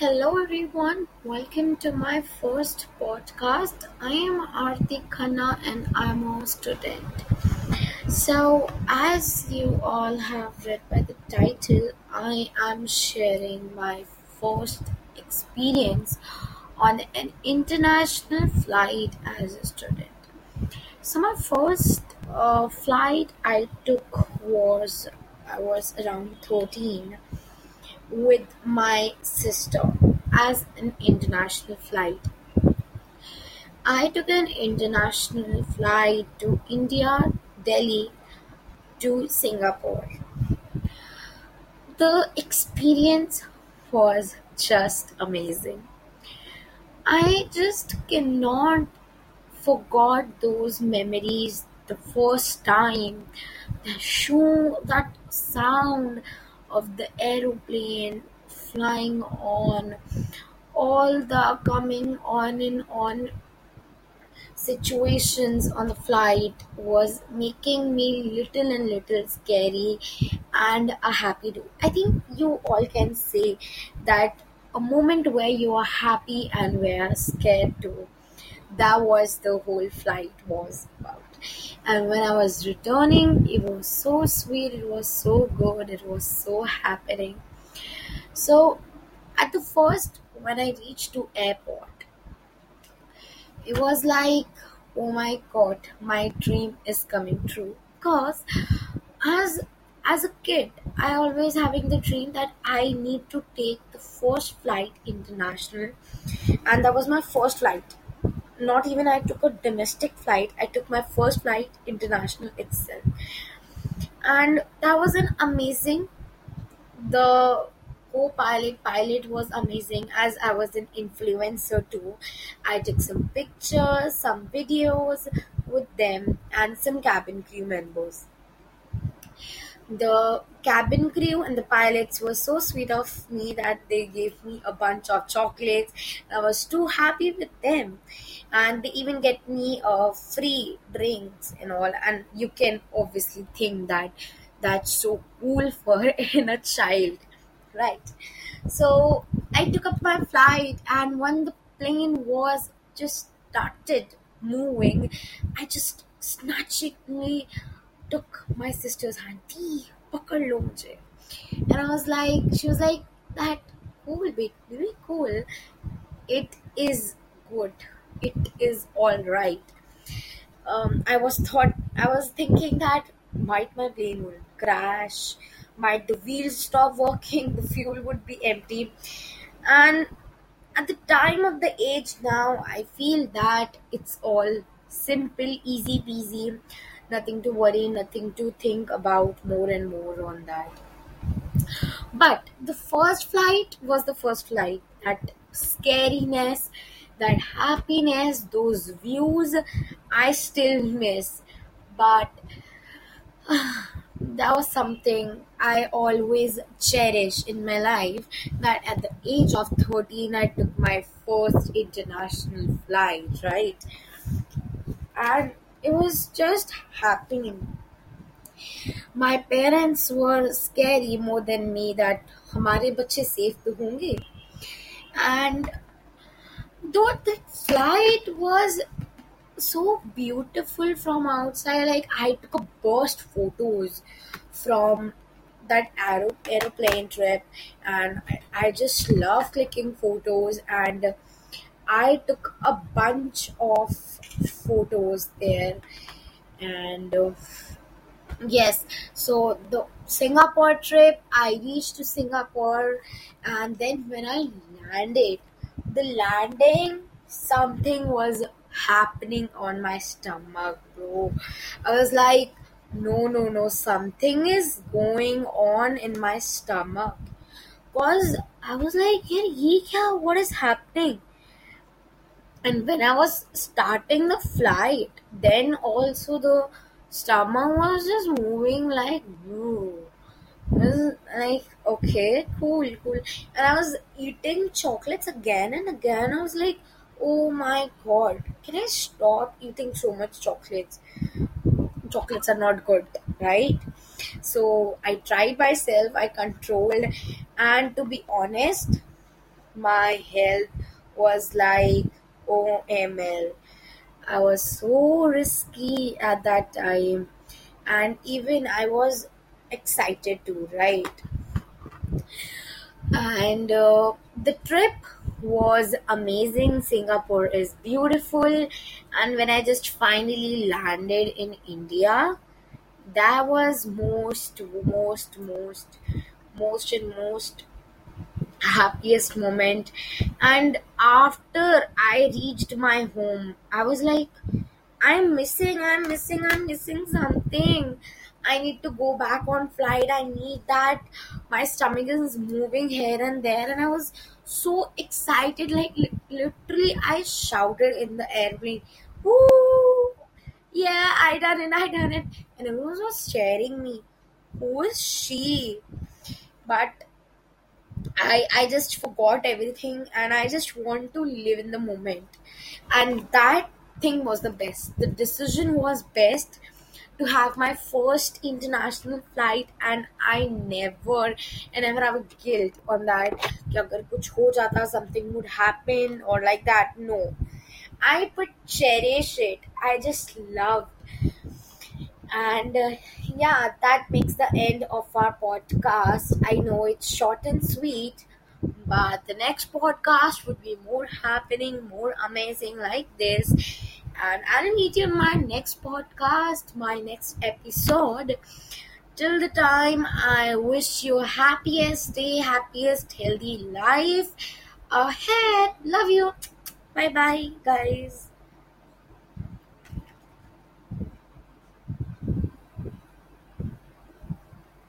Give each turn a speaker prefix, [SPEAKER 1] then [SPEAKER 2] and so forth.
[SPEAKER 1] Hello everyone, welcome to my first podcast. I am Aarti Khanna and I'm a student. So, as you all have read by the title, I am sharing my first experience on an international flight as a student. So, my first uh, flight I took was I was around 13 with my sister as an international flight. I took an international flight to India, Delhi to Singapore. The experience was just amazing. I just cannot forgot those memories the first time the shoe that sound of the aeroplane flying on all the coming on and on situations on the flight was making me little and little scary and a happy too. I think you all can say that a moment where you are happy and were scared too. That was the whole flight was about. And when I was returning, it was so sweet, it was so good, it was so happening. So at the first when I reached to airport, it was like, oh my god, my dream is coming true. Because as as a kid, I always having the dream that I need to take the first flight international, and that was my first flight. Not even I took a domestic flight. I took my first flight international itself, and that was an amazing. The co-pilot pilot was amazing as I was an influencer too. I took some pictures, some videos with them, and some cabin crew members. The cabin crew and the pilots were so sweet of me that they gave me a bunch of chocolates. I was too happy with them, and they even get me uh, free drinks and all. And you can obviously think that that's so cool for in a child, right? So I took up my flight, and when the plane was just started moving, I just snatchingly took my sister's hand. "Tea, pakad lo mujhe." And I was like, she was like, that cool, baby, very cool. It is good. It is all right. Um, I was thought, I was thinking that might my plane will crash, might the wheels stop working, the fuel would be empty, and at the time of the age now, I feel that it's all simple, easy peasy, nothing to worry, nothing to think about more and more on that. But the first flight was the first flight. That scariness, that happiness, those views, I still miss. But that was something I always cherish in my life. That at the age of 13, I took my first international flight, right? And it was just happening. My parents were scary more than me that हमारे बच्चे safe तो होंगे and though the flight was so beautiful from outside like i took a burst photos from that aero- aeroplane trip and I, I just love clicking photos and i took a bunch of photos there and uh, yes so the singapore trip i reached to singapore and then when i landed the landing something was happening on my stomach bro. I was like no no no something is going on in my stomach. Cause i was like yeah, what is happening and when i was starting the flight then also the stomach was just moving like. I was like, okay, cool, cool. And I was eating chocolates again and again. I was like, oh my god, can I stop eating so much chocolates? Chocolates are not good, right? So I tried myself, I controlled, and to be honest, my health was like OML. I was so risky at that time, and even I was excited to write. And uh, the trip was amazing. Singapore is beautiful, and when I just finally landed in India, that was most, most, most, most, and most happiest moment. And after i reached my home i was like i'm missing i'm missing i'm missing something. I need to go back on flight. I need that. My stomach is moving here and there. And i was so excited like li- literally i shouted in the airplane Woo! yeah i done it i done it. And everyone was staring me who is she? But I I just forgot everything and I just want to live in the moment. And that thing was the best. The decision was best to have my first international flight and I never and never have a guilt on that कि अगर कुछ हो जाता something would happen or like that. No. I would cherish it. I just loved and uh, yeah, that makes the end of our podcast. I know it's short and sweet, but the next podcast would be more happening, more amazing like this. And I'll meet you in my next podcast, my next episode. Till the time, I wish you happiest day, happiest, healthy life ahead. Love you. Bye bye, guys.